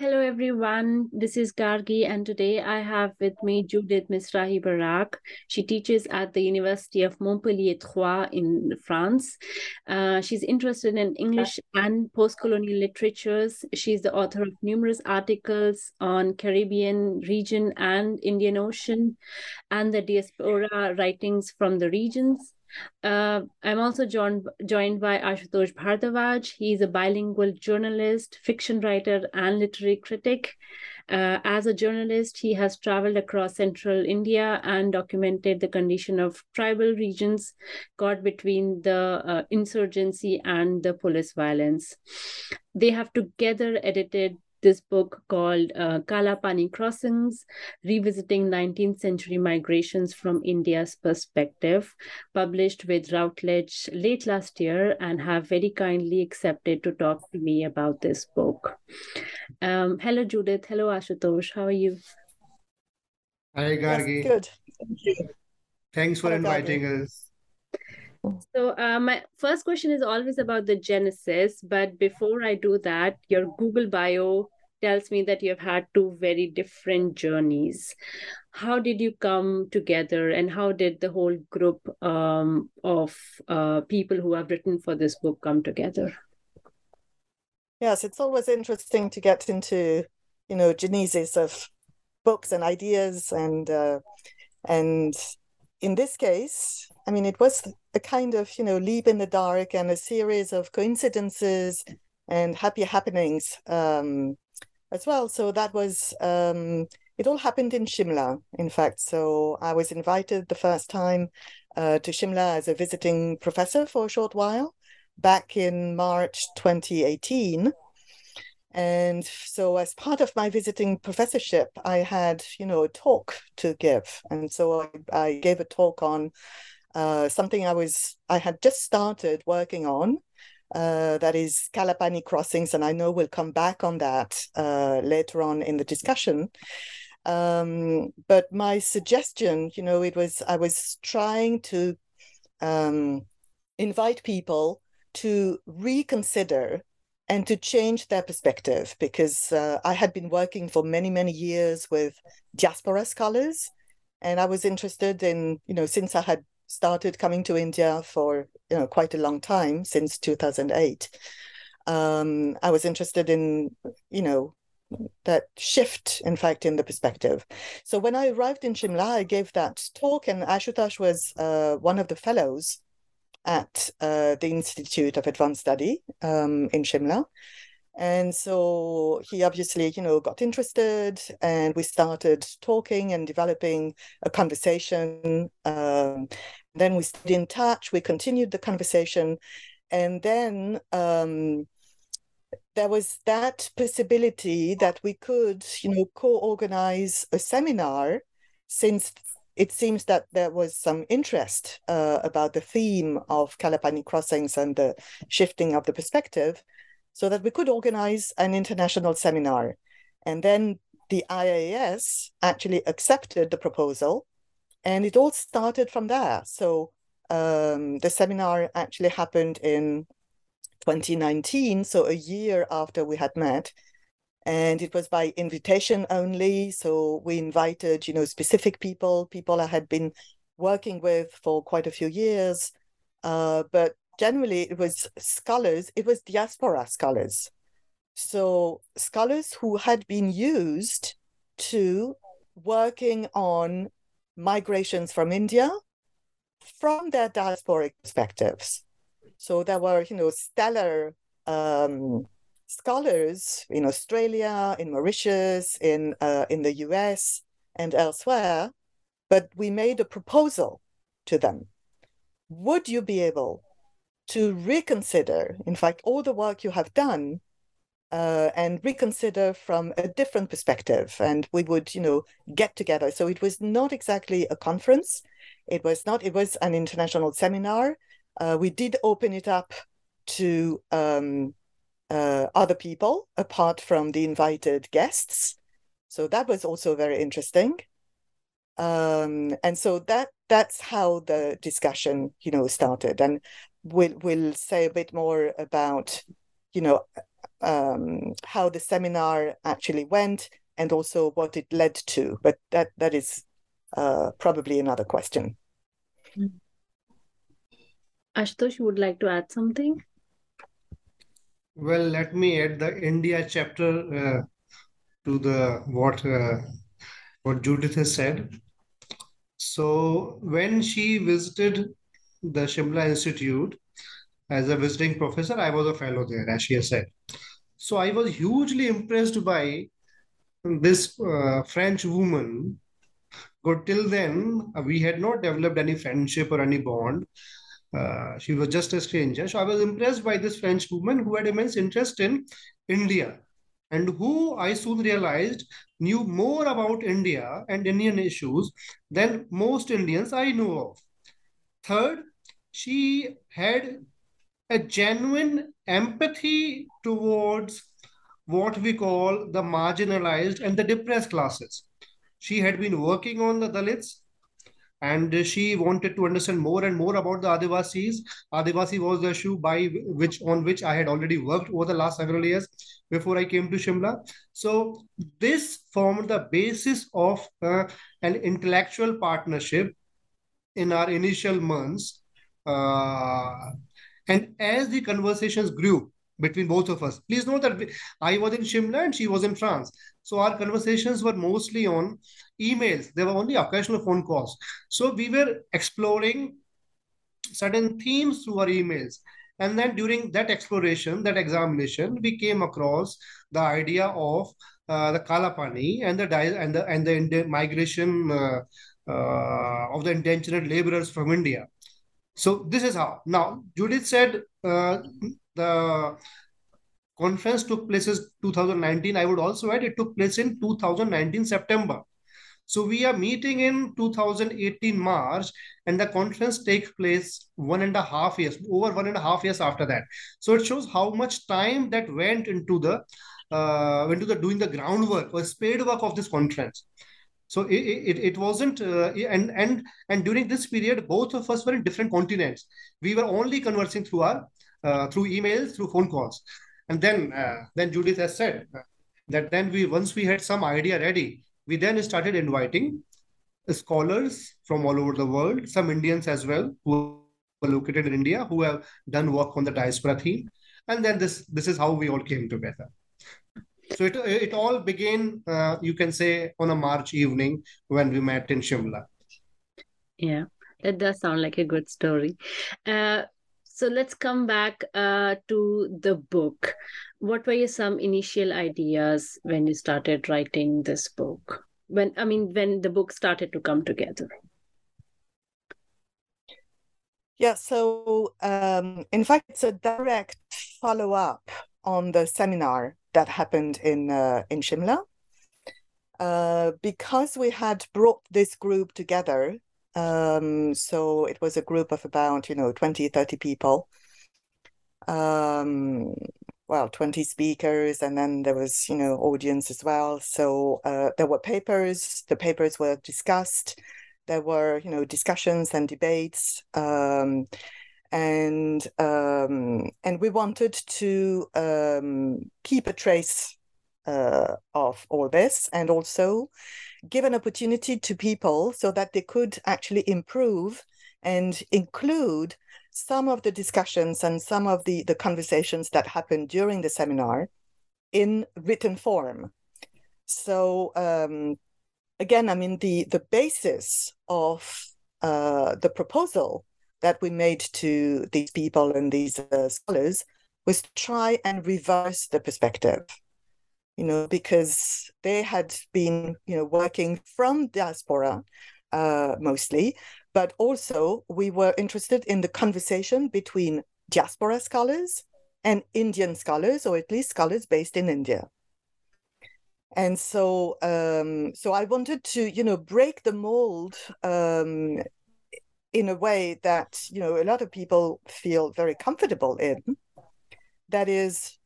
Hello, everyone. This is Gargi, and today I have with me Judith Misrahi Barak. She teaches at the University of Montpellier Troyes in France. Uh, she's interested in English and post-colonial literatures. She's the author of numerous articles on Caribbean region and Indian Ocean, and the diaspora writings from the regions. Uh, I'm also joined joined by Ashutosh Bhardwaj. He's a bilingual journalist, fiction writer, and literary critic. Uh, as a journalist, he has traveled across central India and documented the condition of tribal regions caught between the uh, insurgency and the police violence. They have together edited this book called uh, Kala Pani Crossings Revisiting 19th Century Migrations from India's Perspective, published with Routledge late last year, and have very kindly accepted to talk to me about this book. Um, hello, Judith. Hello, Ashutosh. How are you? Hi, Gargi. Yes, good. Thank you. Thanks for Hello, inviting Gargi. us. So, uh, my first question is always about the genesis. But before I do that, your Google bio tells me that you've had two very different journeys. How did you come together, and how did the whole group um, of uh, people who have written for this book come together? Yes, it's always interesting to get into, you know, genesis of books and ideas, and uh, and in this case, I mean, it was a kind of, you know, leap in the dark and a series of coincidences and happy happenings um, as well. So that was um, it. All happened in Shimla, in fact. So I was invited the first time uh, to Shimla as a visiting professor for a short while back in March 2018. And so, as part of my visiting professorship, I had, you know, a talk to give. And so I, I gave a talk on uh, something I was, I had just started working on. Uh, that is Kala Pani crossings, and I know we'll come back on that uh, later on in the discussion. Um, but my suggestion, you know, it was I was trying to um, invite people to reconsider and to change their perspective because uh, I had been working for many, many years with diaspora scholars. And I was interested in, you know, since I had started coming to India for, you know, quite a long time, since 2008, um, I was interested in, you know, that shift, in fact, in the perspective. So when I arrived in Shimla, I gave that talk, and Ashutosh was uh, one of the fellows at uh, the Institute of Advanced Study um, in Shimla. And so he obviously, you know, got interested, and we started talking and developing a conversation. Um, then we stayed in touch. We continued the conversation, and then um, there was that possibility that we could, you know, co-organize a seminar, since it seems that there was some interest uh, about the theme of Kala Pani crossings and the shifting of the perspective. So that we could organize an international seminar. And then the IAS actually accepted the proposal, and it all started from there. So um, the seminar actually happened in 2019, so a year after we had met. And it was by invitation only. So we invited, you know, specific people, people I had been working with for quite a few years. Uh, but generally, it was scholars, it was diaspora scholars. So scholars who had been used to working on migrations from India from their diasporic perspectives. So there were, you know, stellar um, scholars in Australia, in Mauritius, in uh, in the US, and elsewhere. But we made a proposal to them. Would you be able to reconsider, in fact, all the work you have done, uh, and reconsider from a different perspective? And we would, you know, get together. So it was not exactly a conference. It was not. It was an international seminar uh, we did open it up to um, uh, other people apart from the invited guests. So that was also very interesting. Um, and so that that's how the discussion, you know, started. And we'll we'll say a bit more about, you know, um, how the seminar actually went and also what it led to. But that that is uh, probably another question. Mm-hmm. Ashutosh, you would like to add something? Well, let me add the India chapter uh, to the what uh, what Judith has said. So when she visited the Shimla Institute as a visiting professor, I was a fellow there, as she has said. So I was hugely impressed by this uh, French woman. But till then, we had not developed any friendship or any bond. Uh, she was just a stranger. So I was impressed by this French woman who had immense interest in India and who I soon realized knew more about India and Indian issues than most Indians I know of. Third, she had a genuine empathy towards what we call the marginalized and the depressed classes. She had been working on the Dalits and she wanted to understand more and more about the Adivasis. Adivasi was the issue by which on which I had already worked over the last several years before I came to Shimla. So this formed the basis of uh, an intellectual partnership in our initial months. Uh, and as the conversations grew between both of us, please note that I was in Shimla and she was in France. So our conversations were mostly on emails. There were only occasional phone calls. So we were exploring certain themes through our emails. And then during that exploration, that examination, we came across the idea of uh, the Kalapani and the and the and the migration uh, uh, of the indentured laborers from India. So this is how. Now Judith said uh, the conference took place in 2019. I would also add it took place in 2019 September. So we are meeting in 2018 March, and the conference takes place one and a half years, over one and a half years after that. So it shows how much time that went into the uh, into the doing the groundwork or spade work of this conference. So it, it, it wasn't, uh, and and and during this period, both of us were in different continents. We were only conversing through our uh, through emails, through phone calls. And then, uh, then Judith has said that then we once we had some idea ready, we then started inviting scholars from all over the world, some Indians as well who were located in India who have done work on the diaspora theme, and then this this is how we all came together. So it it all began, uh, you can say, on a March evening when we met in Shimla. Yeah, that does sound like a good story. Uh, so let's come back uh, to the book. What were your some initial ideas when you started writing this book? When I mean, when the book started to come together. Yeah, so um, in fact, it's a direct follow up on the seminar that happened in uh, in Shimla. Uh, because we had brought this group together um, so it was a group of about, you know, 20, 30 people. Um, well 20 speakers and then there was you know audience as well so uh, there were papers the papers were discussed there were you know discussions and debates um, and um, and we wanted to um, keep a trace uh, of all this and also give an opportunity to people so that they could actually improve and include some of the discussions and some of the, the conversations that happened during the seminar in written form. So um, again, I mean the the basis of uh, the proposal that we made to these people and these uh, scholars was try and reverse the perspective you know because they had been you know working from diaspora uh, mostly but also we were interested in the conversation between diaspora scholars and Indian scholars, or at least scholars based in India. And so, um, so I wanted to, you know, break the mold um, in a way that you know a lot of people feel very comfortable in. That is,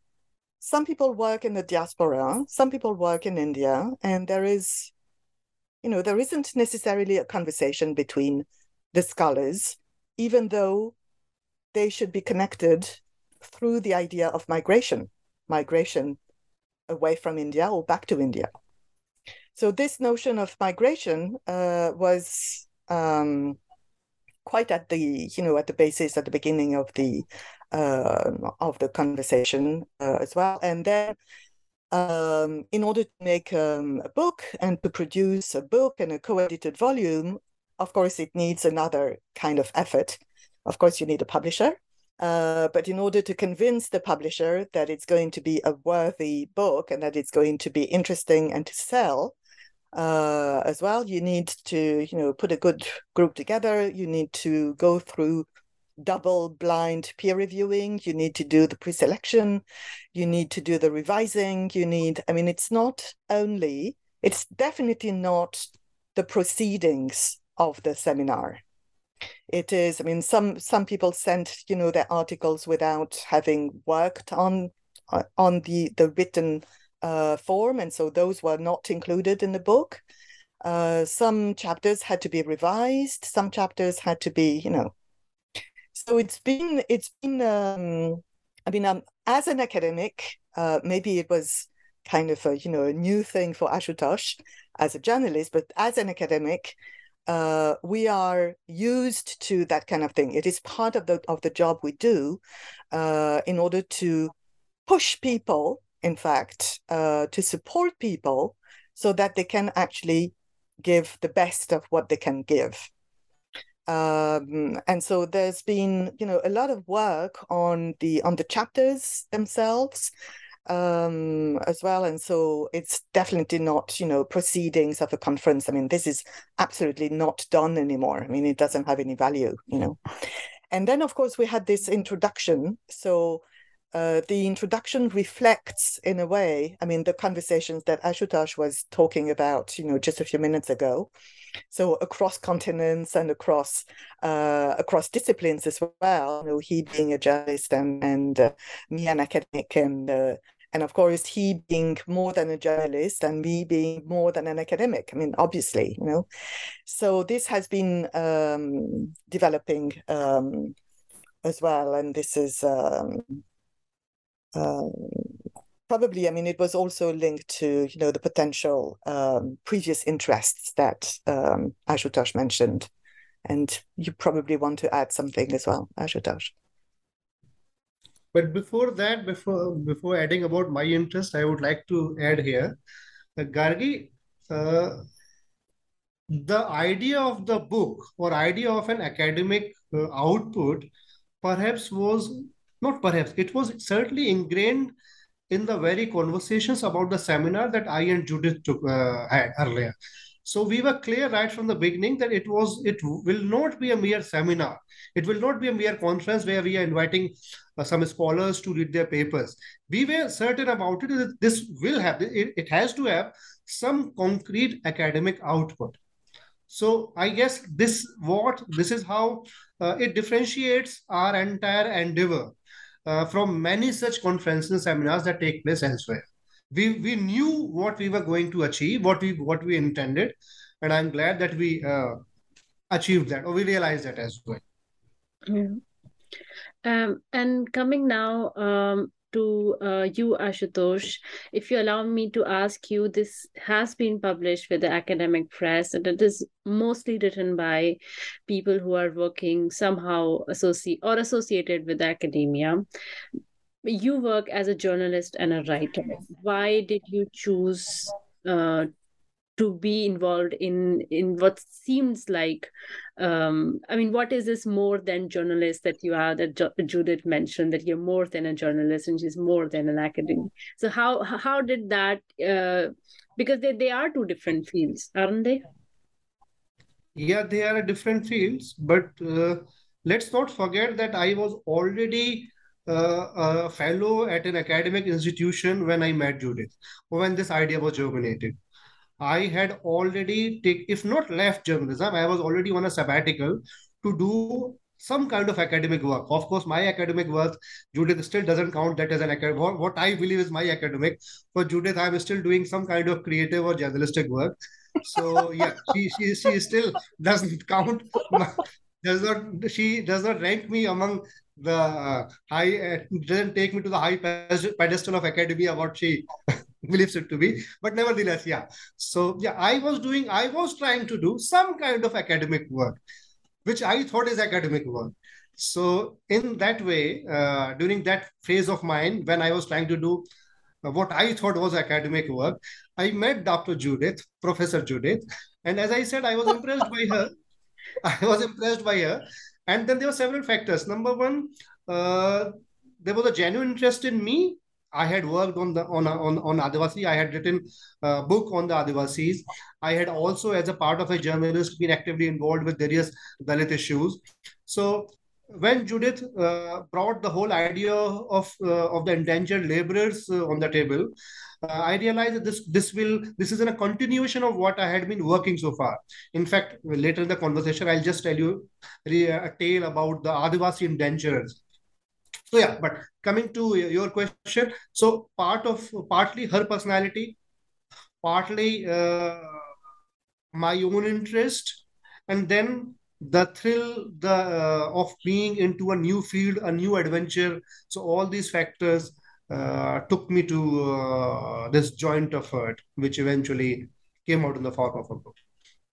some people work in the diaspora, some people work in India, and there is you know, there isn't necessarily a conversation between the scholars, even though they should be connected through the idea of migration, migration away from India or back to India. So this notion of migration uh, was um, quite at the you know at the basis at the beginning of the uh, of the conversation uh, as well, and then um, in order to make um, a book and to produce a book and a co-edited volume, of course, it needs another kind of effort. Of course, you need a publisher. Uh, but in order to convince the publisher that it's going to be a worthy book and that it's going to be interesting and to sell uh, as well, you need to, you know, put a good group together. You need to go through double blind peer reviewing. You need to do the pre-selection. You need to do the revising. You need i mean it's not only it's definitely not the proceedings of the seminar. It is i mean some some people sent you know their articles without having worked on uh, on the the written uh, form and so those were not included in the book uh, some chapters had to be revised some chapters had to be you know so it's been it's been um, I mean um, as an academic uh, maybe it was kind of a you know a new thing for Ashutosh as a journalist, but as an academic, uh, we are used to that kind of thing. It is part of the of the job we do uh, in order to push people, in fact, uh, to support people so that they can actually give the best of what they can give. Um, and so there's been you know a lot of work on the on the chapters themselves um, as well. And so it's definitely not you know proceedings of a conference. I mean this is absolutely not done anymore. I mean it doesn't have any value you know. And then of course we had this introduction. So uh, the introduction reflects in a way i mean the conversations that ashutosh was talking about you know just a few minutes ago. So across continents and across uh, across disciplines as well you know he being a journalist and and uh, me an academic and uh, and of course he being more than a journalist and me being more than an academic i mean obviously you know. So this has been um, developing um, as well and this is um, um, probably, I mean, it was also linked to, you know, the potential um, previous interests that um, Ashutosh mentioned. And you probably want to add something as well, Ashutosh. But before that, before before adding about my interest, I would like to add here, uh, Gargi, uh, the idea of the book or idea of an academic uh, output perhaps was not perhaps, it was certainly ingrained in the very conversations about the seminar that I and Judith took, uh, had earlier. So we were clear right from the beginning that it was it will not be a mere seminar. It will not be a mere conference where we are inviting uh, some scholars to read their papers. We were certain about it that this will have it, it has to have some concrete academic output. So I guess this what this is how uh, it differentiates our entire endeavor uh, from many such conferences and seminars that take place elsewhere. We, we knew what we were going to achieve, what we what we intended, and I'm glad that we uh, achieved that or we realized that as well. Yeah. Um, and coming now um, to uh, you, Ashutosh, if you allow me to ask you, this has been published with the academic press, and it is mostly written by people who are working somehow associate or associated with academia. You work as a journalist and a writer. Why did you choose uh, to be involved in in what seems like um i mean what is this more than journalist that you are that jo- judith mentioned that you're more than a journalist and she's more than an academic? So how how did that uh because they, they are two different fields aren't they? Yeah they are different fields but uh, let's not forget that i was already uh, a fellow at an academic institution when i met judith or when this idea was germinated I had already take, if not left journalism, I was already on a sabbatical to do some kind of academic work. Of course, my academic work, Judith still doesn't count that as an academic. What, what I believe is my academic. For Judith, I'm still doing some kind of creative or journalistic work. So yeah, she she she still doesn't count. does not she does not rank me among the uh, high. Uh, doesn't take me to the high pedestal of academia. What she believes it to be but nevertheless yeah. So yeah i was doing i was trying to do some kind of academic work which i thought is academic work. So in that way uh, during that phase of mine when i was trying to do uh, what i thought was academic work i met dr judith professor judith and as i said i was impressed by her. I was impressed by her. And then there were several factors. Number one uh, there was a genuine interest in me I had worked on the on on on Adivasi. I had written a book on the Adivasis. I had also, as a part of a journalist, been actively involved with various Dalit issues. So when Judith uh, brought the whole idea of uh, of the indentured laborers uh, on the table, uh, I realized that this this will this is in a continuation of what I had been working so far. In fact, later in the conversation, I'll just tell you a tale about the Adivasi indentures so yeah but coming to your question so part of partly her personality partly uh, my own interest and then the thrill the uh, of being into a new field a new adventure. So all these factors uh, took me to uh, this joint effort which eventually came out in the form of a book.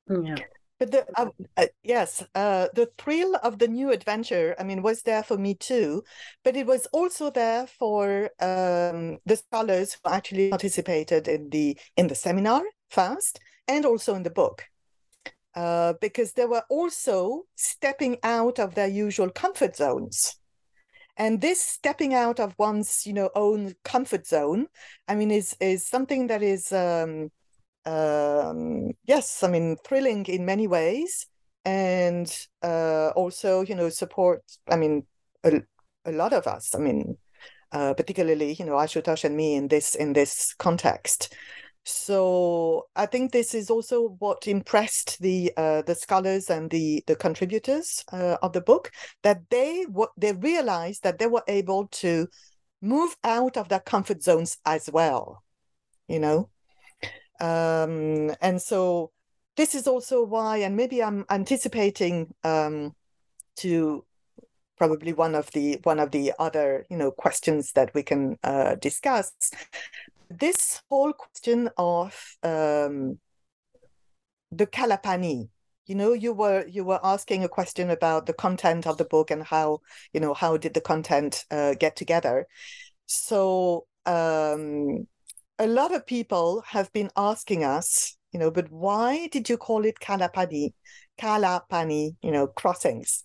Yeah but the uh, uh, yes, uh, the thrill of the new adventure, I mean, was there for me too. But it was also there for um, the scholars who actually participated in the in the seminar first, and also in the book, uh, because they were also stepping out of their usual comfort zones. And this stepping out of one's, you know, own comfort zone, I mean, is is something that is um, um, yes, I mean, thrilling in many ways, and uh, also, you know, support. I mean, a, a lot of us. I mean, uh, particularly, you know, Ashutosh and me in this in this context. So I think this is also what impressed the uh, the scholars and the the contributors uh, of the book that they what they realized that they were able to move out of their comfort zones as well. You know, um, and so this is also why, and maybe I'm anticipating um, to probably one of the one of the other you know questions that we can uh, discuss. This whole question of um, the Kalapani, you know, you were you were asking a question about the content of the book and how you know how did the content uh, get together. So um, a lot of people have been asking us, you know, but why did you call it Kalapani? Kalapani, you know, crossings.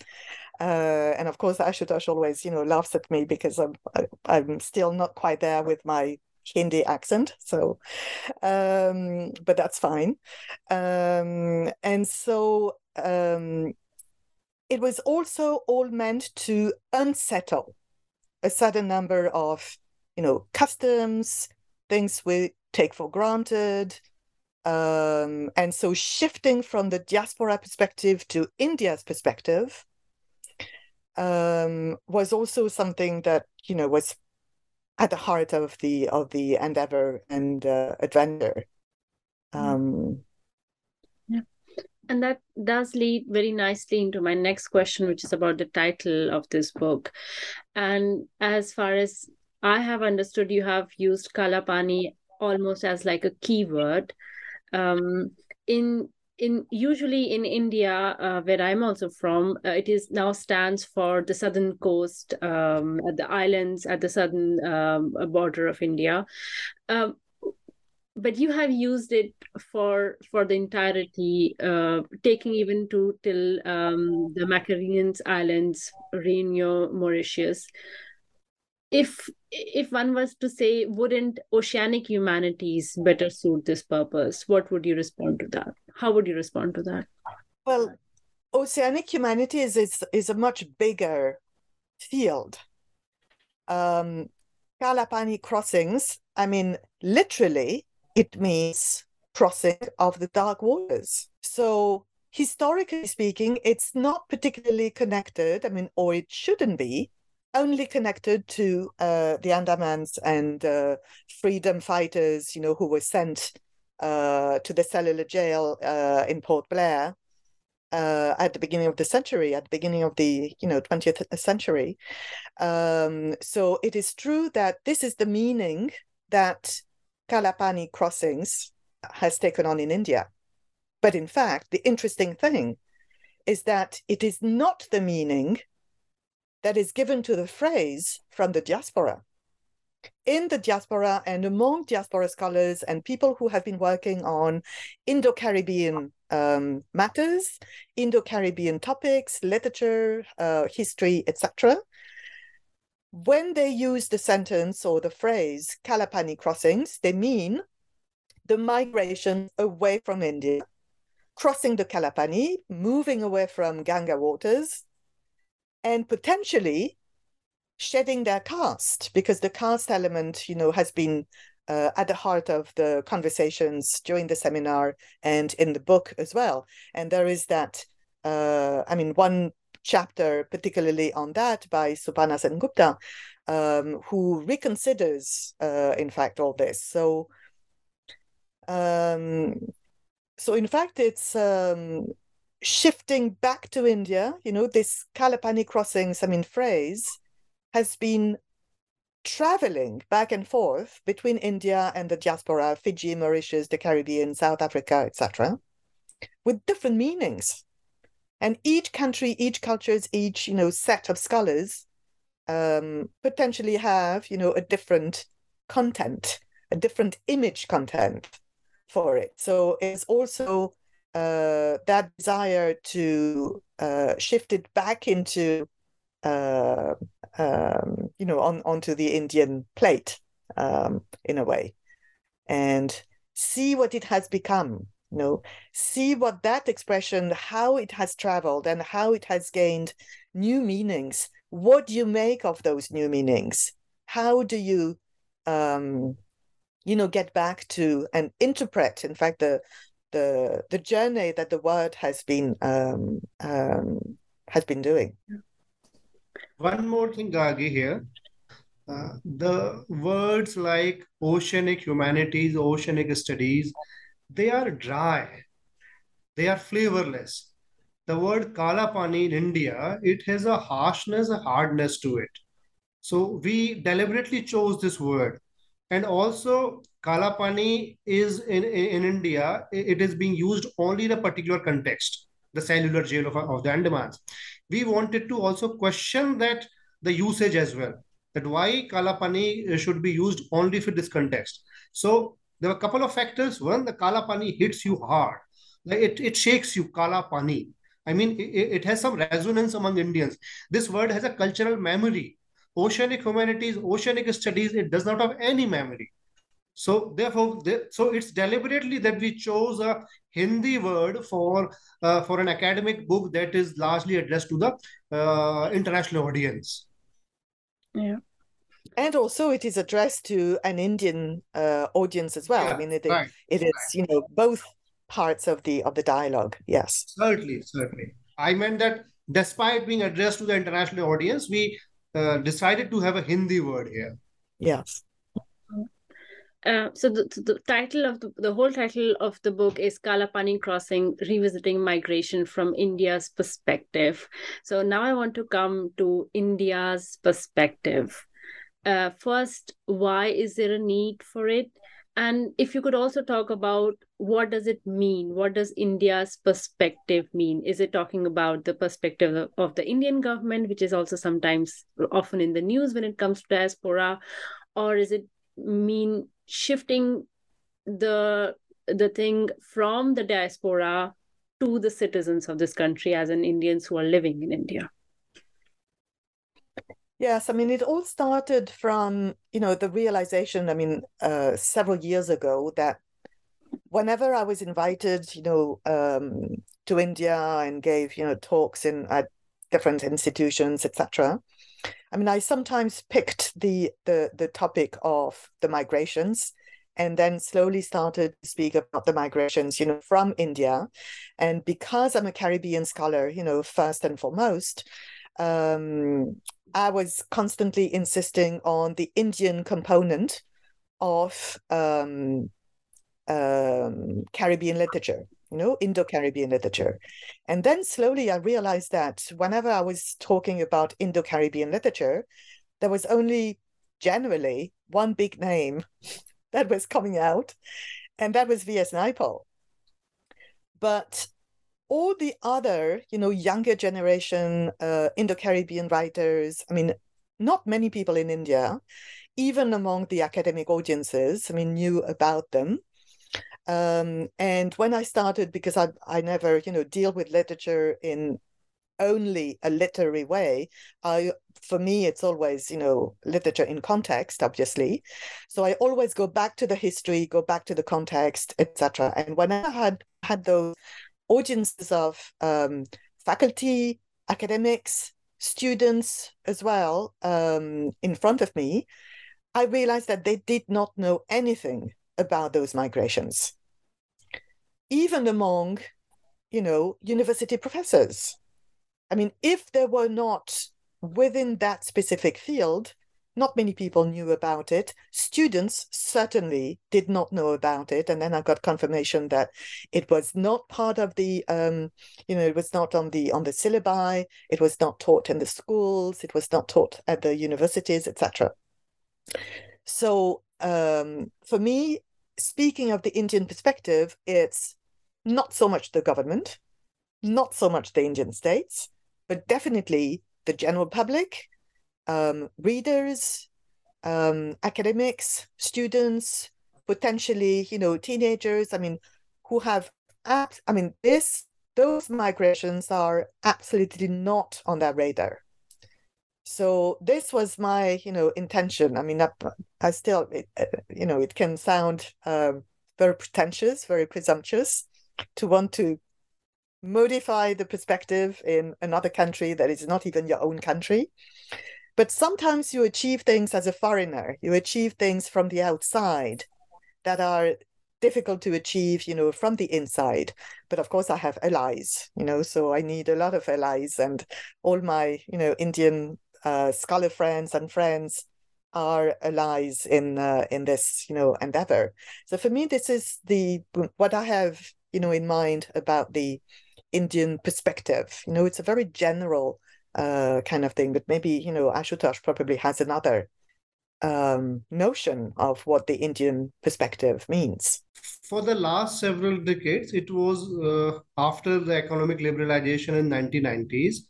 Uh, and of course, Ashutosh always, you know, laughs at me because I'm I'm still not quite there with my Hindi accent. So, um, but that's fine. Um, and so um, it was also all meant to unsettle a certain number of, you know, customs, things we take for granted. Um, and so shifting from the diaspora perspective to India's perspective, um, was also something that you know was at the heart of the of the endeavor and uh, adventure. Mm. Um, Yeah. And that does lead very nicely into my next question, which is about the title of this book. And as far as I have understood, you have used Kalapani almost as like a keyword. Um, in in usually in India, uh, where I'm also from, uh, it is now stands for the southern coast, um, at the islands at the southern um, border of India. Um, but you have used it for for the entirety, uh, taking even to till um, the Mascarene Islands, Reunion, Mauritius. If if one was to say, wouldn't oceanic humanities better suit this purpose? What would you respond to that? How would you respond to that? well, oceanic humanities is is a much bigger field. Um, Kalapani crossings. I mean, literally, it means crossing of the dark waters. So historically speaking, it's not particularly connected. I mean, or it shouldn't be only connected to uh, the Andamans and uh, freedom fighters, you know, who were sent uh, to the cellular jail uh, in Port Blair uh, at the beginning of the century, at the beginning of the you know 20th century. Um, so it is true that this is the meaning that Kalapani crossings has taken on in India. But in fact, the interesting thing is that it is not the meaning that is given to the phrase from the diaspora. In the diaspora and among diaspora scholars and people who have been working on Indo Caribbean um, matters, Indo Caribbean topics, literature, uh, history, etc., when they use the sentence or the phrase Kalapani crossings, they mean the migration away from India, crossing the Kalapani, moving away from Ganga waters, and potentially shedding their caste because the caste element, you know, has been uh, at the heart of the conversations during the seminar and in the book as well. And there is that, uh, I mean, one chapter particularly on that by Suparna Sengupta, um, who reconsiders, uh, in fact, all this. So, um, so in fact, it's um, shifting back to India. You know, this Kalapani crossings, I mean, phrase has been traveling back and forth between India and the diaspora, Fiji, Mauritius, the Caribbean, South Africa, etc., with different meanings. And each country, each cultures, each you know set of scholars um, potentially have you know a different content, a different image content for it. So it's also uh, that desire to uh, shift it back into uh, um, you know on onto the Indian plate um, in a way, and see what it has become. You know, see what that expression, how it has traveled, and how it has gained new meanings. What do you make of those new meanings? How do you um, you know get back to and interpret in fact the the the journey that the word has been um, um, has been doing One more thing, Gargi, here. Uh, the words like oceanic humanities, oceanic studies, they are dry. They are flavorless. The word Kalapani in India, it has a harshness, a hardness to it. So we deliberately chose this word. And also, Kalapani is in, in, in India, it is being used only in a particular context, the cellular jail of, of the Andamans. We wanted to also question that the usage as well, that why Kalapani should be used only for this context. So there were a couple of factors. One, the Kalapani hits you hard. It, it shakes you, Kalapani. I mean, it, it has some resonance among Indians. This word has a cultural memory. Oceanic humanities, oceanic studies, it does not have any memory. So therefore, so it's deliberately that we chose a Hindi word for uh, for an academic book that is largely addressed to the uh, international audience. Yeah. and also it is addressed to an Indian uh, audience as well. I mean, it, right, it is you know both parts of the of the dialogue. Yes. Certainly, certainly. I meant that despite being addressed to the international audience, we uh, decided to have a Hindi word here. Yes. Uh, so the, the title of the, the whole title of the book is Kalapani Crossing Revisiting Migration from India's Perspective. So now I want to come to India's perspective. Uh, first, why is there a need for it? And if you could also talk about what does it mean? What does India's perspective mean? Is it talking about the perspective of the Indian government, which is also sometimes often in the news when it comes to diaspora, or is it mean shifting the the thing from the diaspora to the citizens of this country as in Indians who are living in India? Yes, I mean, it all started from, you know, the realization, I mean, uh, several years ago that whenever I was invited, you know, um, to India and gave, you know, talks in at different institutions, etc., I mean, I sometimes picked the the the topic of the migrations and then slowly started to speak about the migrations, you know, from India. And because I'm a Caribbean scholar, you know, first and foremost, um, I was constantly insisting on the Indian component of um, um, Caribbean literature you know, Indo Caribbean literature. And then slowly I realized that whenever I was talking about Indo Caribbean literature, there was only generally one big name that was coming out, and that was V.S. Naipaul. But all the other, you know, younger generation uh, Indo Caribbean writers, I mean, not many people in India, even among the academic audiences, I mean, knew about them. Um, and when I started, because I, I never, you know, deal with literature in only a literary way, I for me it's always, you know, literature in context, obviously. So I always go back to the history, go back to the context, etc. And when I had had those audiences of um, faculty, academics, students as well um, in front of me, I realized that they did not know anything about those migrations, even among, you know, university professors. I mean, if they were not within that specific field, not many people knew about it. Students certainly did not know about it, and then I got confirmation that it was not part of the, um, you know, it was not on the on the syllabi. It was not taught in the schools. It was not taught at the universities, etc. So um, for me, speaking of the Indian perspective, it's not so much the government, not so much the Indian states, but definitely the general public, um, readers, um, academics, students, potentially, you know, teenagers. I mean, who have, apps. I mean, this those migrations are absolutely not on their radar so this was my you know intention. I mean i, I still it, uh, you know it can sound um, very pretentious very presumptuous to want to modify the perspective in another country that is not even your own country. But sometimes you achieve things as a foreigner. You achieve things from the outside that are difficult to achieve you know from the inside. But of course i have allies you know so i need a lot of allies and all my you know indian uh, scholar friends and friends are allies in uh, in this you know endeavor. So for me, this is the what I have you know in mind about the Indian perspective. You know, it's a very general uh, kind of thing, but maybe you know Ashutosh probably has another um, notion of what the Indian perspective means. For the last several decades, it was uh, after the economic liberalization in 1990s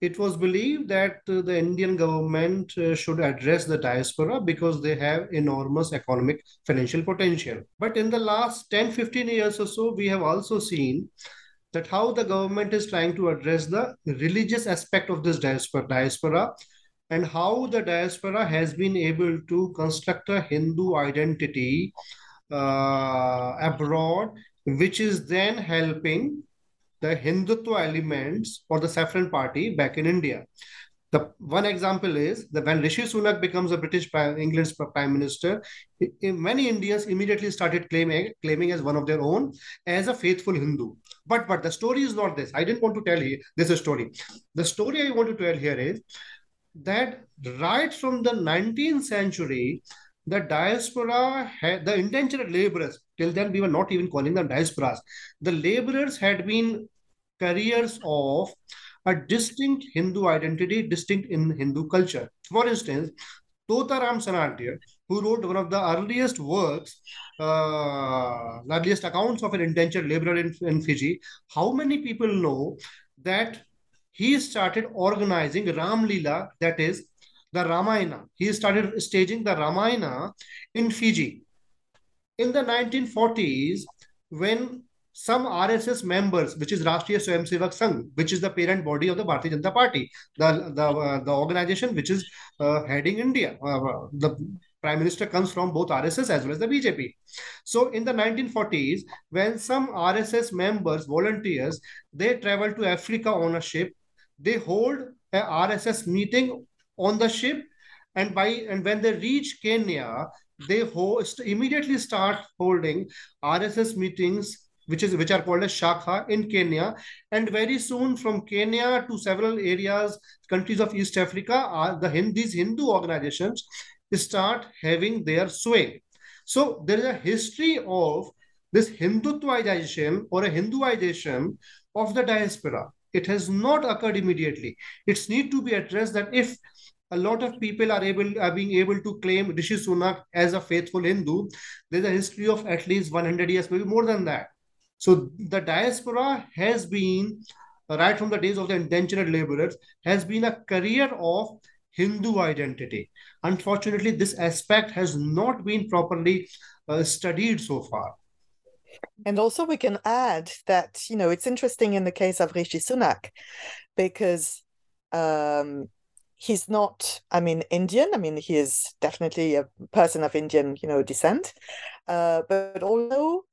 it was believed that uh, the Indian government uh, should address the diaspora because they have enormous economic financial potential. But in the last 10, 15 years or so, we have also seen that how the government is trying to address the religious aspect of this diaspora, and how the diaspora has been able to construct a Hindu identity uh, abroad, which is then helping the Hindutva elements or the Saffron Party back in India. The one example is that when Rishi Sunak becomes a British Prime, England's Prime Minister, many Indians immediately started claiming claiming as one of their own as a faithful Hindu. But but the story is not this. I didn't want to tell you this story. The story I want to tell here is that right from the 19th century, the diaspora had the indentured laborers. Till then, we were not even calling them diasporas. The laborers had been carriers of a distinct Hindu identity, distinct in Hindu culture. For instance, Totaram Sanadhya, who wrote one of the earliest works, uh, earliest accounts of an indentured laborer in, in Fiji, how many people know that he started organizing Ram Lila, that is the Ramayana. He started staging the Ramayana in Fiji. In the 1940s, when some RSS members, which is Rashtriya Swayamsevak Sangh, which is the parent body of the Bharatiya Janata Party, the the, uh, the organization which is uh, heading India. Uh, the prime minister comes from both RSS as well as the BJP. So in the 1940s, when some RSS members, volunteers, they travel to Africa on a ship, they hold a RSS meeting on the ship, and by and when they reach Kenya, they host immediately start holding RSS meetings which is which are called as Shakha in Kenya. And very soon from Kenya to several areas, countries of East Africa, are the these Hindu organizations start having their sway. So there is a history of this Hindutvaization or a Hinduization of the diaspora. It has not occurred immediately. It's need to be addressed that if a lot of people are able are being able to claim Rishi Sunak as a faithful Hindu. There's a history of at least 100 years, maybe more than that. So the diaspora has been, right from the days of the indentured laborers, has been a career of Hindu identity. Unfortunately, this aspect has not been properly uh, studied so far. And also, we can add that, you know, it's interesting in the case of Rishi Sunak because um, he's not, I mean, Indian. I mean, he is definitely a person of Indian, you know, descent. Uh, but although,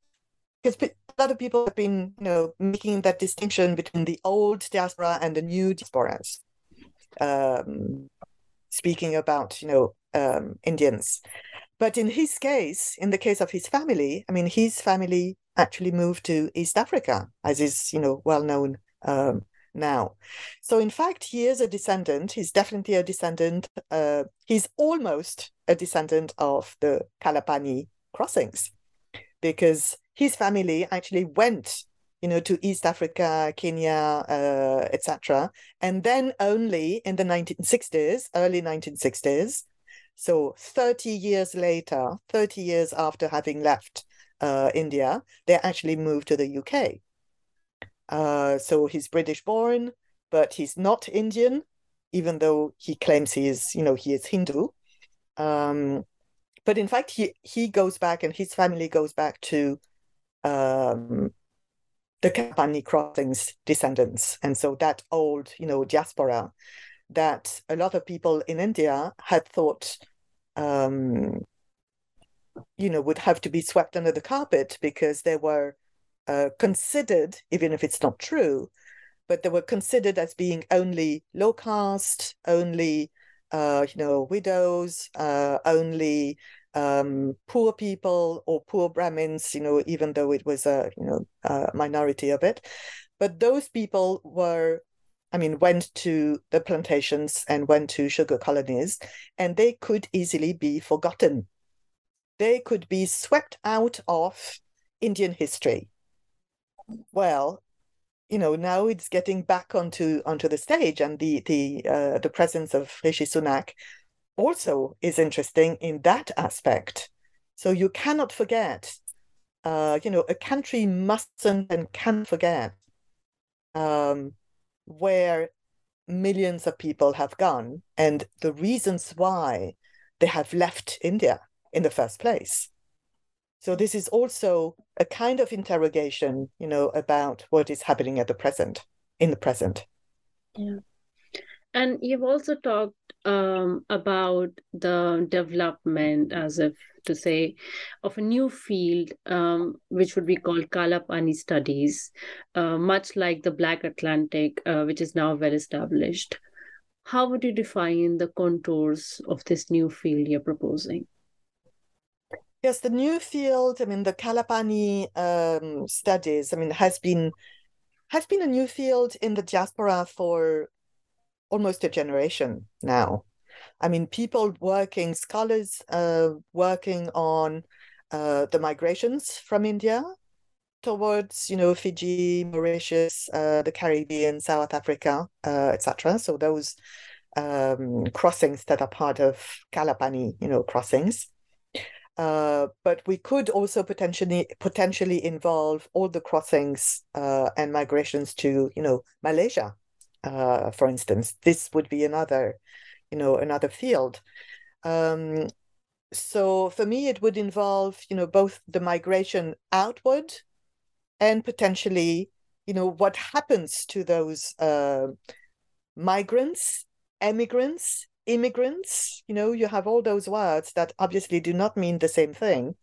because lot of people have been, you know, making that distinction between the old diaspora and the new diasporas. Um, speaking about, you know, um, Indians. But in his case, in the case of his family, I mean, his family actually moved to East Africa, as is, you know, well known um, now. So in fact, he is a descendant. He's definitely a descendant. Uh, he's almost a descendant of the Kalapani crossings, because his family actually went you know to east africa kenya uh, etc and then only in the 1960s early 1960s so 30 years later 30 years after having left uh, india they actually moved to the uk uh, so he's british born but he's not indian even though he claims he is you know he is hindu. Um, but in fact he he goes back and his family goes back to um, the Kalapani crossings descendants. And so that old, you know, diaspora that a lot of people in India had thought, um, you know, would have to be swept under the carpet because they were uh, considered, even if it's not true, but they were considered as being only low caste, only, uh, you know, widows, uh, only um, poor people or poor Brahmins, you know, even though it was a you know a minority of it, but those people were, I mean, went to the plantations and went to sugar colonies, and they could easily be forgotten. They could be swept out of Indian history. Well, you know now it's getting back onto onto the stage and the the uh, the presence of Rishi Sunak also is interesting in that aspect. So you cannot forget, uh, you know, a country mustn't and can forget um, where millions of people have gone and the reasons why they have left India in the first place. So this is also a kind of interrogation, you know, about what is happening at the present, in the present. Yeah. And you've also talked um, about the development, as if to say, of a new field, um, which would be called Kalapani studies, uh, much like the Black Atlantic, uh, which is now well established. how would you define the contours of this new field you're proposing? Yes, the new field, I mean, the Kalapani um, studies, I mean, has been has been a new field in the diaspora for almost a generation now. I mean, people working, scholars uh, working on uh, the migrations from India towards, you know, Fiji, Mauritius, uh, the Caribbean, South Africa, uh, etc. So those um, crossings that are part of Kalapani, you know, crossings. Uh, but we could also potentially potentially involve all the crossings uh, and migrations to, you know, Malaysia, uh, for instance. This would be another, you know, another field. Um, so for me, it would involve, you know, both the migration outward and potentially, you know, what happens to those uh, migrants, emigrants, immigrants. You know, you have all those words that obviously do not mean the same thing.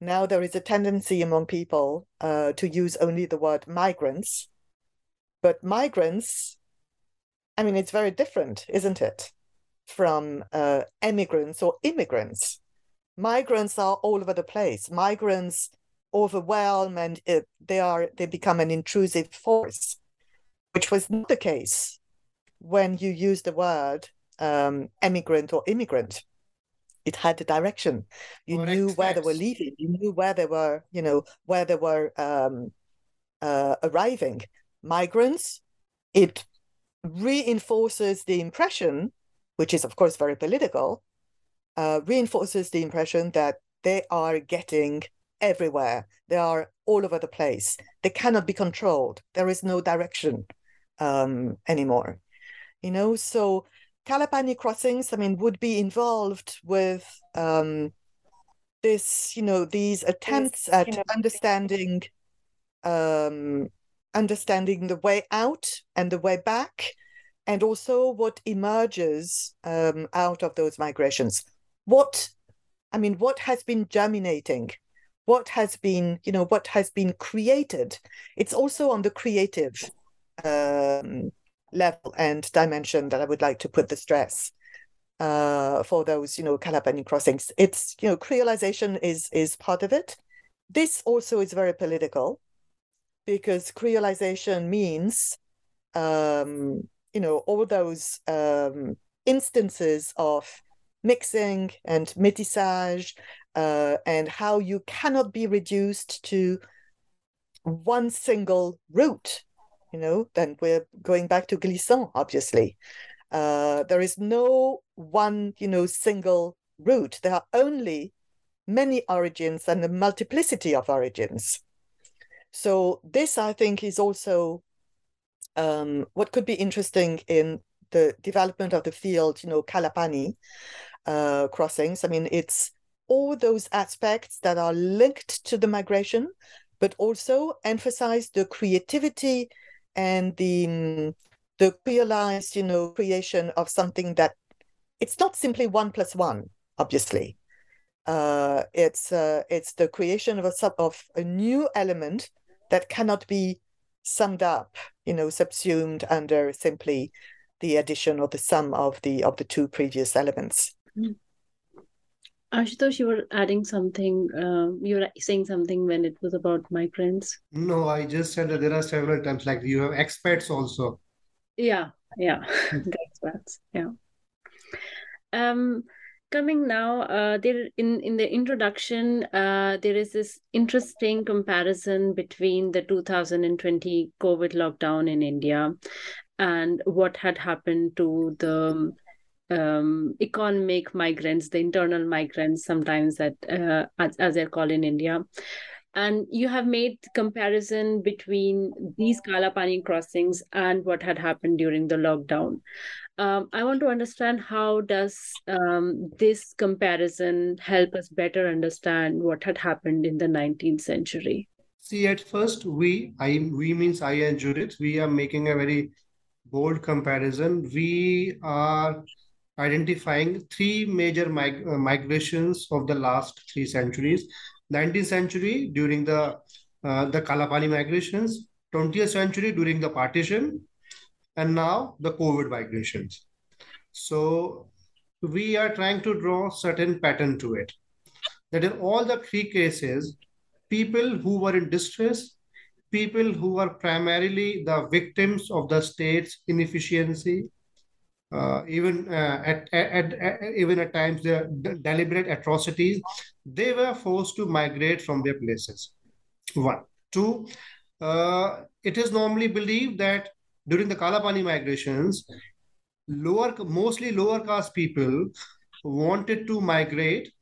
Now there is a tendency among people uh, to use only the word migrants, but migrants, I mean, it's very different, isn't it, from uh, emigrants or immigrants. Migrants are all over the place. Migrants overwhelm and it, they are they become an intrusive force, which was not the case when you use the word um, emigrant or immigrant. It had a direction. You Correct knew where they were leaving. You knew where they were, you know, where they were um, uh, arriving. Migrants, it reinforces the impression, which is of course very political, uh, reinforces the impression that they are getting everywhere. They are all over the place. They cannot be controlled. There is no direction um, anymore. You know, so Kalapani crossings, I mean, would be involved with um, this, you know, these attempts at understanding, um, understanding the way out and the way back, and also what emerges um, out of those migrations. What, I mean, what has been germinating? What has been, you know, what has been created? It's also on the creative um, level and dimension that I would like to put the stress uh, for those, you know, Kalapani crossings. It's, you know, creolization is is part of it. This also is very political because creolization means, um, you know, all those um, instances of mixing and métissage uh, and how you cannot be reduced to one single root you know, then we're going back to Glissant, obviously. Uh, there is no one, you know, single root There are only many origins and a multiplicity of origins. So this, I think, is also um, what could be interesting in the development of the field, you know, Kalapani uh, crossings. I mean, it's all those aspects that are linked to the migration, but also emphasize the creativity and the mm, the realized, you know, creation of something that it's not simply one plus one, obviously. Uh, it's uh, it's the creation of a sub of a new element that cannot be summed up, you know, subsumed under simply the addition or the sum of the of the two previous elements. Ashutosh, you were adding something. Uh, you were saying something when it was about migrants. No, I just said that there are several times like you have experts also. Yeah, yeah, that's that's yeah. Um, coming now, uh, there in in the introduction, uh, there is this interesting comparison between the 2020 COVID lockdown in India and what had happened to the um, economic migrants, the internal migrants, sometimes that uh, as, as they're called in India. And you have made comparison between these Kalapani crossings and what had happened during the lockdown. Um, I want to understand how does um, this comparison help us better understand what had happened in the 19th century? See, at first, we, I, we means I and Judith, we are making a very bold comparison. We are identifying three major mig- uh, migrations of the last three centuries 19th century during the uh, the kalapani migrations 20th century during the partition and now the COVID migrations. So we are trying to draw certain pattern to it. That in all the three cases, people who were in distress, people who were primarily the victims of the state's inefficiency, uh, even uh, at, at, at, even at times the deliberate atrocities, they were forced to migrate from their places. One, two. Uh, it is normally believed that during the Kalapani migrations, lower, mostly lower caste people wanted to migrate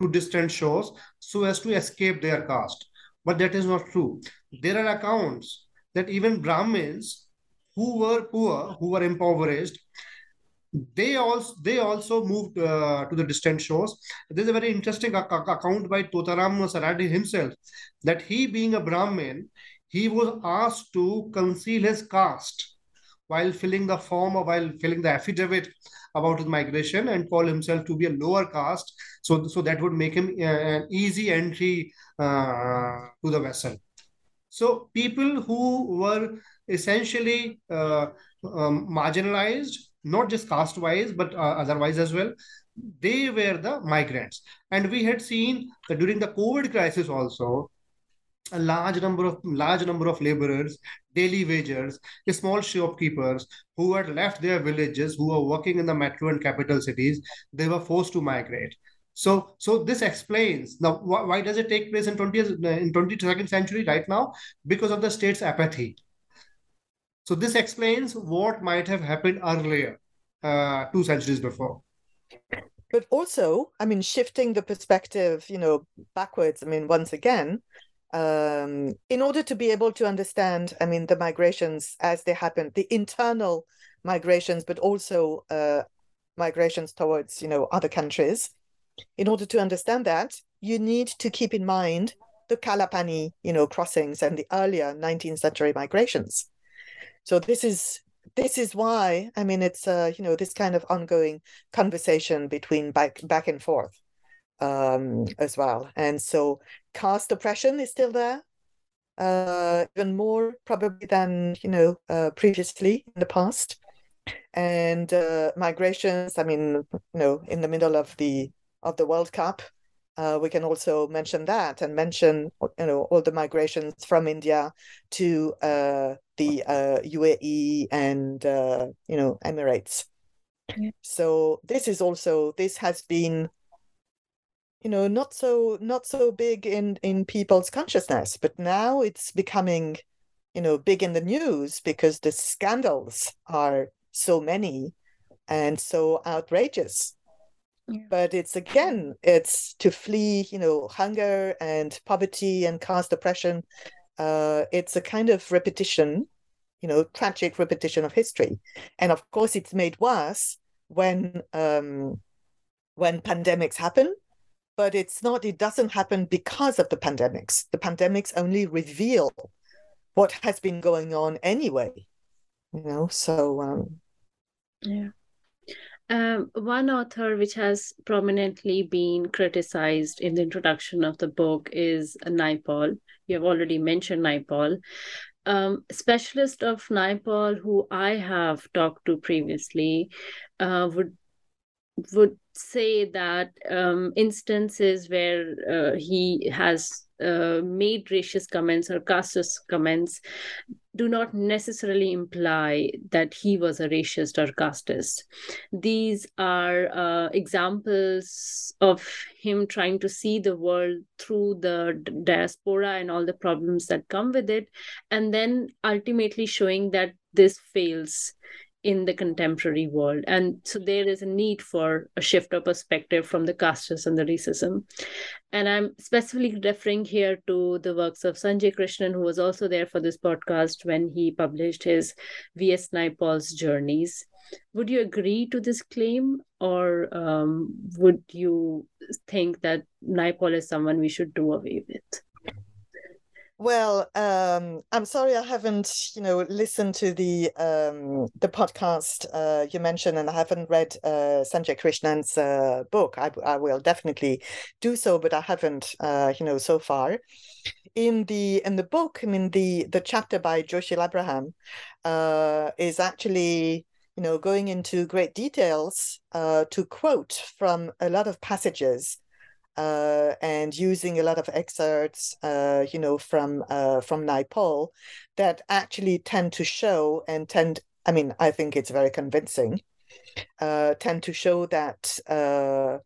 to distant shores so as to escape their caste. But that is not true. There are accounts that even Brahmins who were poor, who were impoverished, they also they also moved uh, to the distant shores. There's a very interesting account by Totaram Sanadhya himself that he, being a Brahmin, he was asked to conceal his caste while filling the form or while filling the affidavit about his migration and call himself to be a lower caste. So, so that would make him uh, an easy entry uh, to the vessel. So people who were essentially uh, um, marginalized, not just caste wise, but uh, otherwise as well, they were the migrants. And we had seen that during the COVID crisis also, a large number of large number of laborers daily wagers small shopkeepers who had left their villages who were working in the metro and capital cities they were forced to migrate. So so this explains now why, why does it take place in 20th in 22nd century right now? Because of the state's apathy. So this explains what might have happened earlier uh, two centuries before. But also i mean shifting the perspective you know backwards i mean once again um, in order to be able to understand, I mean, the migrations as they happen, the internal migrations, but also uh, migrations towards, you know, other countries. In order to understand that, you need to keep in mind the Kalapani, you know, crossings and the earlier 19th century migrations. So this is this is why I mean it's uh, you know this kind of ongoing conversation between back back and forth um, as well. And so caste oppression is still there, uh, even more probably than you know uh, previously in the past. And uh, migrations. I mean, you know, in the middle of the of the World Cup, uh, we can also mention that and mention you know all the migrations from India to uh, the uh, UAE and uh, you know Emirates. Yeah. So this is also this has been you know not so not so big in in people's consciousness but now it's becoming you know big in the news because the scandals are so many and so outrageous. Yeah. but it's again it's to flee you know hunger and poverty and caste oppression. Uh it's a kind of repetition you know tragic repetition of history. And of course it's made worse when um when pandemics happen but it's not it doesn't happen because of the pandemics the pandemics only reveal what has been going on anyway you know so um yeah um, one author which has prominently been criticized in the introduction of the book is Naipaul. You have already mentioned Naipaul. Um, specialist of Naipaul, who I have talked to previously, uh, would would say that um, instances where uh, he has uh, made racist comments or casteist comments do not necessarily imply that he was a racist or casteist. These are uh, examples of him trying to see the world through the diaspora and all the problems that come with it, and then ultimately showing that this fails in the contemporary world. And so there is a need for a shift of perspective from the castes and the racism. And I'm specifically referring here to the works of Sanjay Krishnan, who was also there for this podcast when he published his V.S. Naipaul's Journeys. Would you agree to this claim, or um, would you think that Naipaul is someone we should do away with? Well, um, I'm sorry I haven't, you know, listened to the um, the podcast uh, you mentioned, and I haven't read uh, Sanjay Krishnan's uh, book. I, I will definitely do so, but I haven't, uh, you know, so far. In the in the book, I mean, the the chapter by Joshil Abraham uh, is actually, you know, going into great details uh, to quote from a lot of passages uh, and using a lot of excerpts, uh, you know, from uh, from Naipaul that actually tend to show and tend. I mean, I think it's very convincing. Uh, tend to show that uh,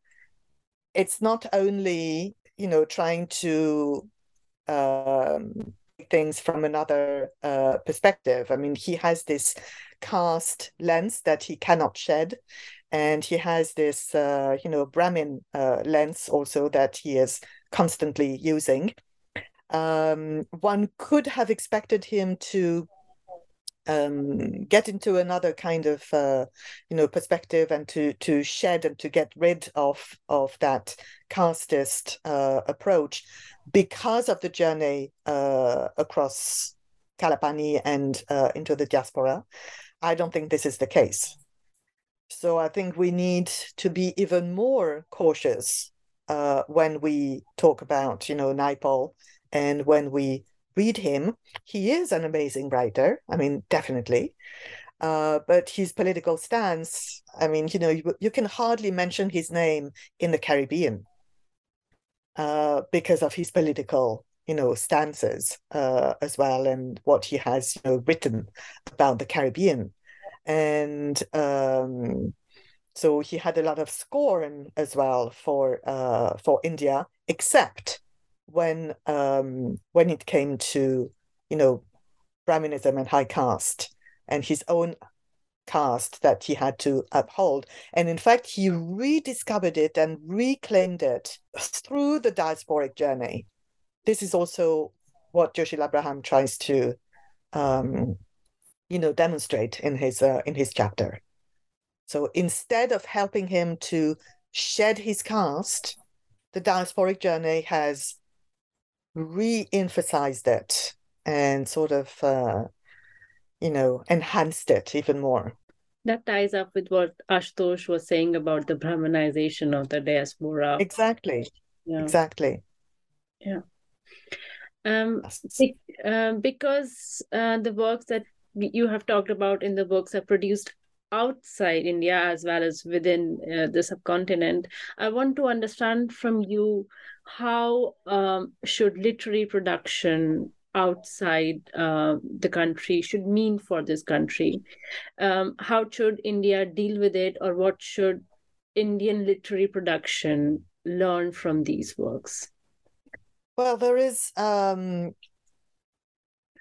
it's not only you know trying to um, things from another uh, perspective. I mean, he has this caste lens that he cannot shed and he has this uh, you know brahmin uh, lens also that he is constantly using um, one could have expected him to um, get into another kind of uh, you know perspective and to to shed and to get rid of of that casteist uh, approach because of the journey uh, across Kalapani and uh, into the diaspora. I don't think this is the case. So I think we need to be even more cautious uh, when we talk about, you know, Naipaul and when we read him. He is an amazing writer. I mean, definitely. Uh, but his political stance, I mean, you know, you, you can hardly mention his name in the Caribbean uh, because of his political, you know, stances uh, as well and what he has, you know, written about the Caribbean and um, so he had a lot of scorn as well for uh, for India, except when um, when it came to you know Brahminism and high caste and his own caste that he had to uphold. And in fact, he rediscovered it and reclaimed it through the diasporic journey. This is also what Joshil Abraham tries to um, you know demonstrate in his uh, in his chapter so instead of helping him to shed his caste the diasporic journey has re-emphasized it and sort of uh, you know enhanced it even more that ties up with what Ashutosh was saying about the Brahmanization of the diaspora. Exactly. Yeah. Exactly. Yeah. Um, be- uh, because uh, the works that you have talked about in the books are produced outside India as well as within uh, the subcontinent. I want to understand from you how um, should literary production outside uh, the country should mean for this country? Um, how should India deal with it, or what should Indian literary production learn from these works? Well, there is um,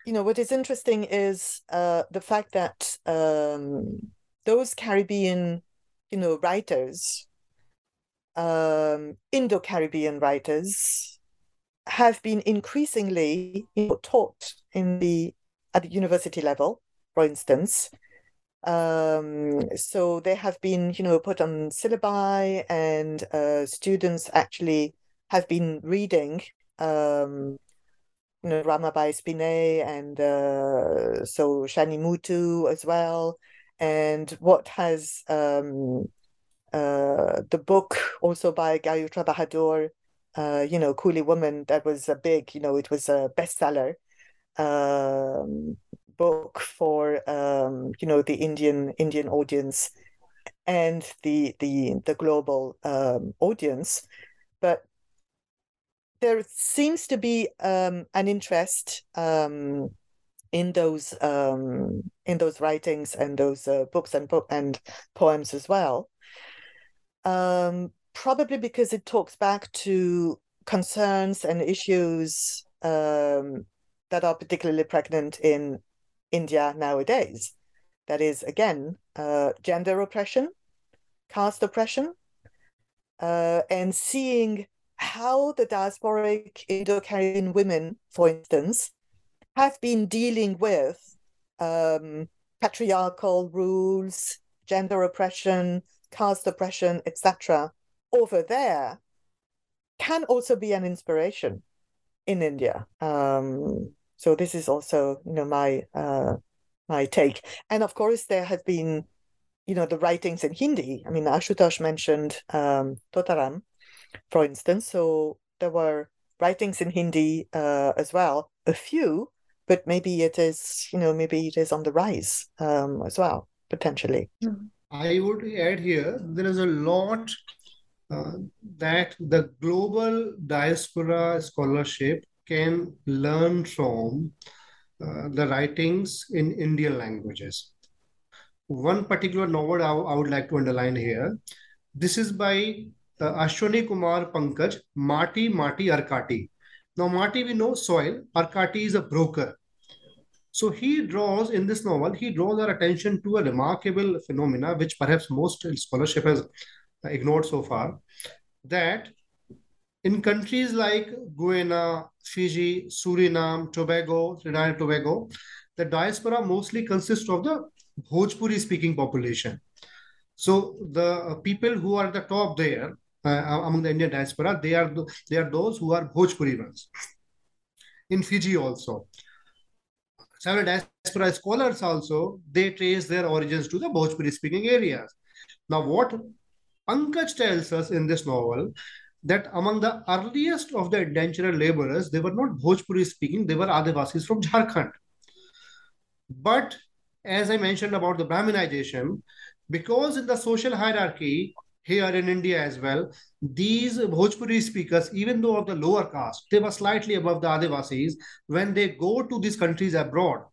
you know what is interesting is uh, the fact that um, those Caribbean, you know, writers, um, Indo-Caribbean writers, have been increasingly you know, taught in the at the university level, for instance. Um, so they have been, you know, put on syllabi, and uh, students actually have been reading um, you know, Ramabai Espinet and uh, so Shani Mootoo as well. And what has um, uh, the book also by Gaiutra Bahadur, uh, you know, Coolie Woman, that was a big, you know, it was a bestseller um, book for, um, you know, the Indian Indian audience and the the the global um, audience. But there seems to be um, an interest um, in those um, in those writings and those uh, books and book and poems as well. Um, probably because it talks back to concerns and issues um, that are particularly pregnant in India nowadays. That is, again, uh, gender oppression, caste oppression, uh, and seeing how the diasporic Indo-Caribbean women, for instance, have been dealing with um, patriarchal rules, gender oppression, caste oppression, etc., over there, can also be an inspiration in India. Um, so this is also, you know, my uh, my take. And of course, there have been, you know, the writings in Hindi. I mean, Ashutosh mentioned um, Totaram, for instance. So there were writings in Hindi uh, as well, a few, but maybe it is, you know, maybe it is on the rise um, as well, potentially. Mm-hmm. I would add here, there is a lot uh, that the global diaspora scholarship can learn from uh, the writings in Indian languages. One particular novel I, I would like to underline here. This is by uh, Ashwani Kumar Pankaj, Mati Mati Arkati. Now, Mati, we know soil. Arkati is a broker. So he draws in this novel, he draws our attention to a remarkable phenomena, which perhaps most scholarship has ignored so far, that in countries like Guyana, Fiji, Suriname, Tobago, Trinidad Tobago, the diaspora mostly consists of the Bhojpuri speaking population. So the people who are at the top there uh, among the Indian diaspora, they are they are those who are Bhojpuri ones. In Fiji also, several diaspora scholars also they trace their origins to the Bhojpuri speaking areas. Now, what Pankaj tells us in this novel that among the earliest of the indentured laborers, they were not Bhojpuri speaking, they were Adivasis from Jharkhand. But as I mentioned about the Brahminization, because in the social hierarchy here in India as well, these Bhojpuri speakers, even though of the lower caste, they were slightly above the Adivasis. When they go to these countries abroad,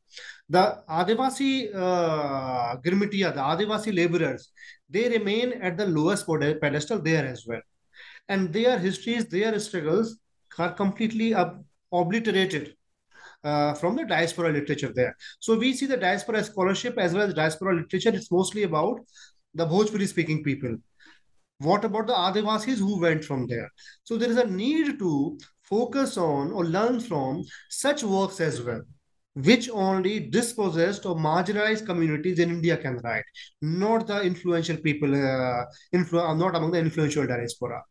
the Adivasi uh, Girmitiya, the Adivasi laborers, they remain at the lowest pedestal there as well and their histories, their struggles are completely ob- obliterated uh, from the diaspora literature there. So we see the diaspora scholarship as well as diaspora literature. It's mostly about the Bhojpuri speaking people. What about the Adivasis who went from there? So there is a need to focus on or learn from such works as well, which only dispossessed or marginalized communities in India can write, not the influential people, uh, influ- not among the influential diaspora.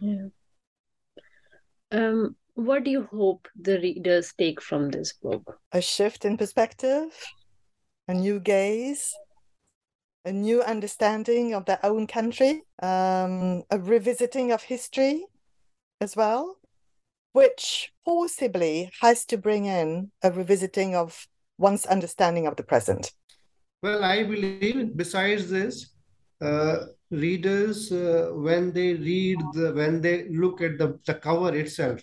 Yeah. Um, what do you hope the readers take from this book? A shift in perspective, a new gaze, a new understanding of their own country, um, a revisiting of history as well, which possibly has to bring in a revisiting of one's understanding of the present. Well, I believe besides this, uh, readers uh, when they read the when they look at the, the cover itself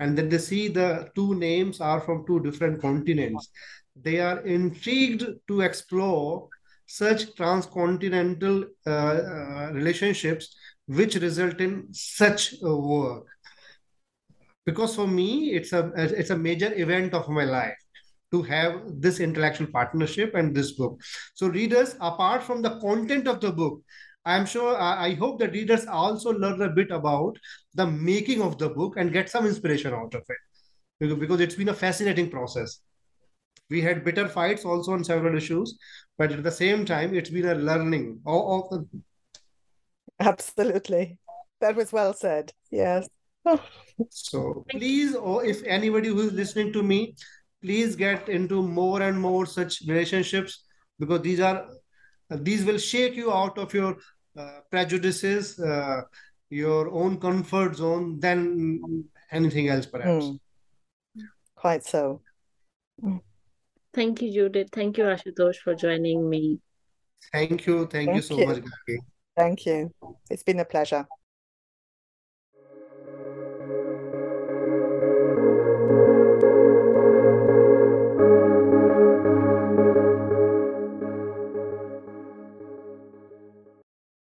and then they see the two names are from two different continents they are intrigued to explore such transcontinental uh, uh, relationships which result in such work. Because for me it's a it's a major event of my life to have this intellectual partnership and this book. So readers apart from the content of the book I'm sure, I hope that readers also learn a bit about the making of the book and get some inspiration out of it. Because it's been a fascinating process. We had bitter fights also on several issues, but at the same time, it's been a learning. Of the... Absolutely. That was well said. Yes. so please, or if anybody who is listening to me, please get into more and more such relationships because these are these will shake you out of your uh, prejudices, uh, your own comfort zone than anything else, perhaps. Mm. Quite so. Mm. Thank you, Judith. Thank you, Ashutosh, for joining me. Thank you. Thank, Thank you so you. much, Gargi. Thank you. It's been a pleasure.